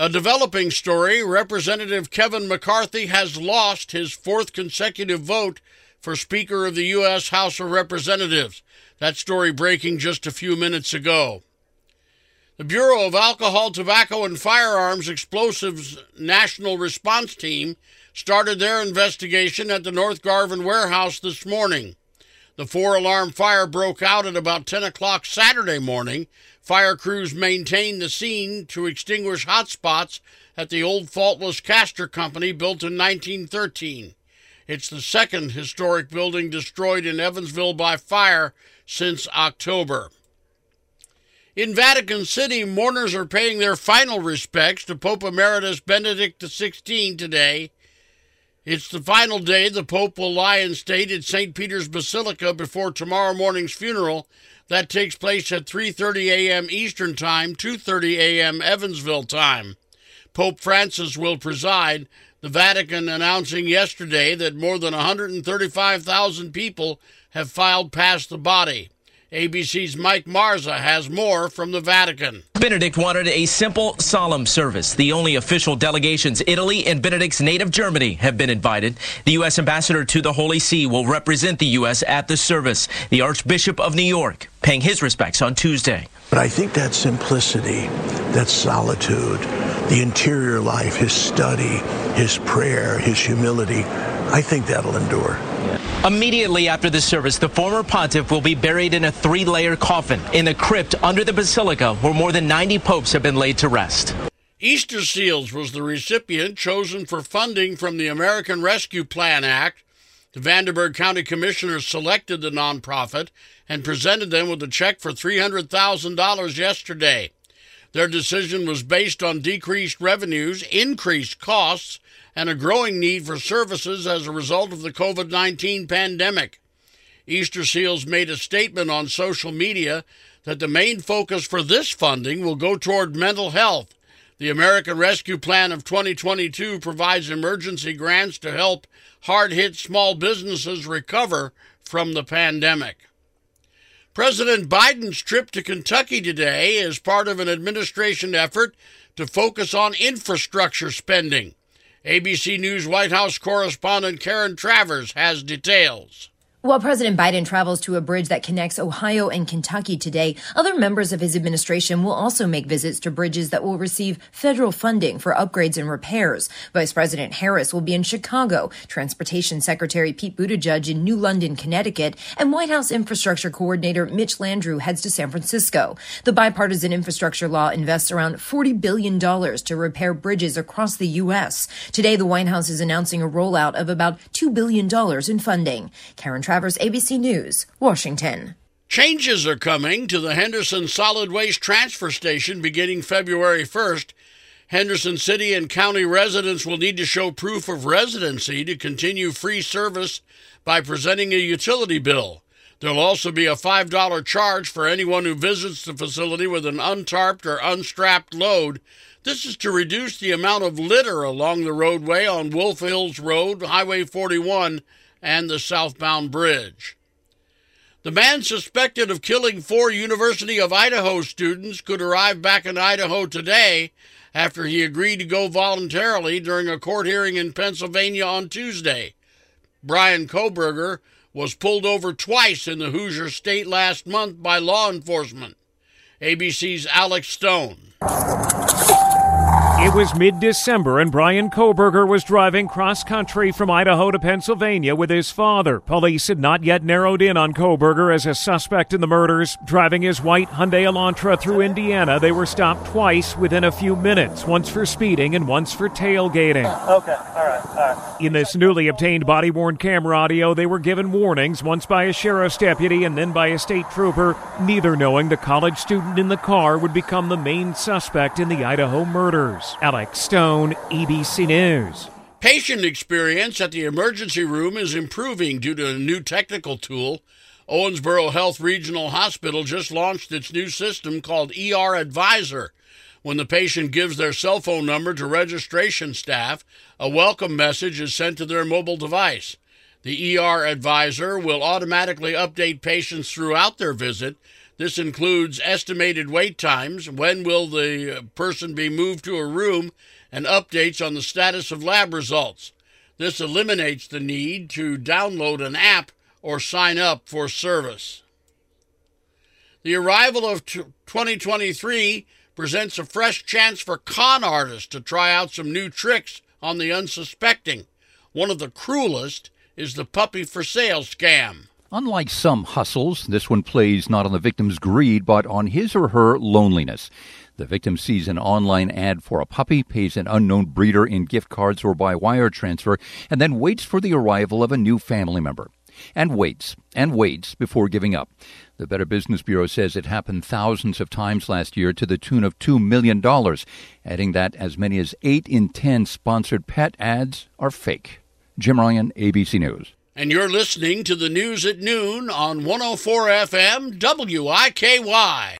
A developing story Representative Kevin McCarthy has lost his fourth consecutive vote for Speaker of the U.S. House of Representatives. That story breaking just a few minutes ago. The Bureau of Alcohol, Tobacco, and Firearms Explosives National Response Team started their investigation at the North Garvin warehouse this morning. The four alarm fire broke out at about 10 o'clock Saturday morning. Fire crews maintained the scene to extinguish hot spots at the old faultless Caster Company built in 1913. It's the second historic building destroyed in Evansville by fire since October. In Vatican City, mourners are paying their final respects to Pope Emeritus Benedict XVI today. It's the final day the Pope will lie in state at St. Peter's Basilica before tomorrow morning's funeral. That takes place at 3:30 a.m. Eastern Time, 2:30 a.m. Evansville time. Pope Francis will preside. The Vatican announcing yesterday that more than 135,000 people have filed past the body. ABC's Mike Marza has more from the Vatican. Benedict wanted a simple, solemn service. The only official delegations, Italy and Benedict's native Germany, have been invited. The U.S. ambassador to the Holy See will represent the U.S. at the service. The Archbishop of New York paying his respects on Tuesday. But I think that simplicity, that solitude, the interior life, his study, his prayer, his humility, I think that'll endure. Immediately after the service, the former pontiff will be buried in a three layer coffin in the crypt under the basilica where more than 90 popes have been laid to rest. Easter Seals was the recipient chosen for funding from the American Rescue Plan Act. The Vanderburgh County Commissioners selected the nonprofit and presented them with a check for $300,000 yesterday. Their decision was based on decreased revenues, increased costs, and a growing need for services as a result of the COVID 19 pandemic. Easter Seals made a statement on social media that the main focus for this funding will go toward mental health. The American Rescue Plan of 2022 provides emergency grants to help hard hit small businesses recover from the pandemic. President Biden's trip to Kentucky today is part of an administration effort to focus on infrastructure spending. ABC News White House correspondent Karen Travers has details. While President Biden travels to a bridge that connects Ohio and Kentucky today, other members of his administration will also make visits to bridges that will receive federal funding for upgrades and repairs. Vice President Harris will be in Chicago, Transportation Secretary Pete Buttigieg in New London, Connecticut, and White House Infrastructure Coordinator Mitch Landrieu heads to San Francisco. The bipartisan infrastructure law invests around $40 billion to repair bridges across the U.S. Today, the White House is announcing a rollout of about $2 billion in funding. Karen Travers, ABC News, Washington. Changes are coming to the Henderson Solid Waste Transfer Station beginning February 1st. Henderson City and County residents will need to show proof of residency to continue free service by presenting a utility bill. There'll also be a $5 charge for anyone who visits the facility with an untarped or unstrapped load. This is to reduce the amount of litter along the roadway on Wolf Hills Road, Highway 41, and the southbound bridge. The man suspected of killing four University of Idaho students could arrive back in Idaho today after he agreed to go voluntarily during a court hearing in Pennsylvania on Tuesday. Bryan Kohberger was pulled over twice in the Hoosier state last month by law enforcement. ABC's Alex Stone. It was mid December, and Bryan Kohberger was driving cross country from Idaho to Pennsylvania with his father. Police had not yet narrowed in on Kohberger as a suspect in the murders. Driving his white Hyundai Elantra through Indiana, they were stopped twice within a few minutes once for speeding and once for tailgating. Okay, all right, all right. In this newly obtained body worn camera audio, they were given warnings once by a sheriff's deputy and then by a state trooper, neither knowing the college student in the car would become the main suspect in the Idaho murders. Alex Stone, ABC News. Patient experience at the emergency room is improving due to a new technical tool. Owensboro Health Regional Hospital just launched its new system called ER Advisor. When the patient gives their cell phone number to registration staff, a welcome message is sent to their mobile device. The ER Advisor will automatically update patients throughout their visit This includes estimated wait times, when will the person be moved to a room, and updates on the status of lab results. This eliminates the need to download an app or sign up for service. The arrival of 2023 presents a fresh chance for con artists to try out some new tricks on the unsuspecting. One of the cruelest is the puppy for sale scam. Unlike some hustles, this one plays not on the victim's greed, but on his or her loneliness. The victim sees an online ad for a puppy, pays an unknown breeder in gift cards or by wire transfer, and then waits for the arrival of a new family member. And waits, and waits before giving up. The Better Business Bureau says it happened thousands of times last year to the tune of $2 million, adding that as many as 8 in 10 sponsored pet ads are fake. Jim Ryan, ABC News and you're listening to the news at noon on 104 FM WIKY.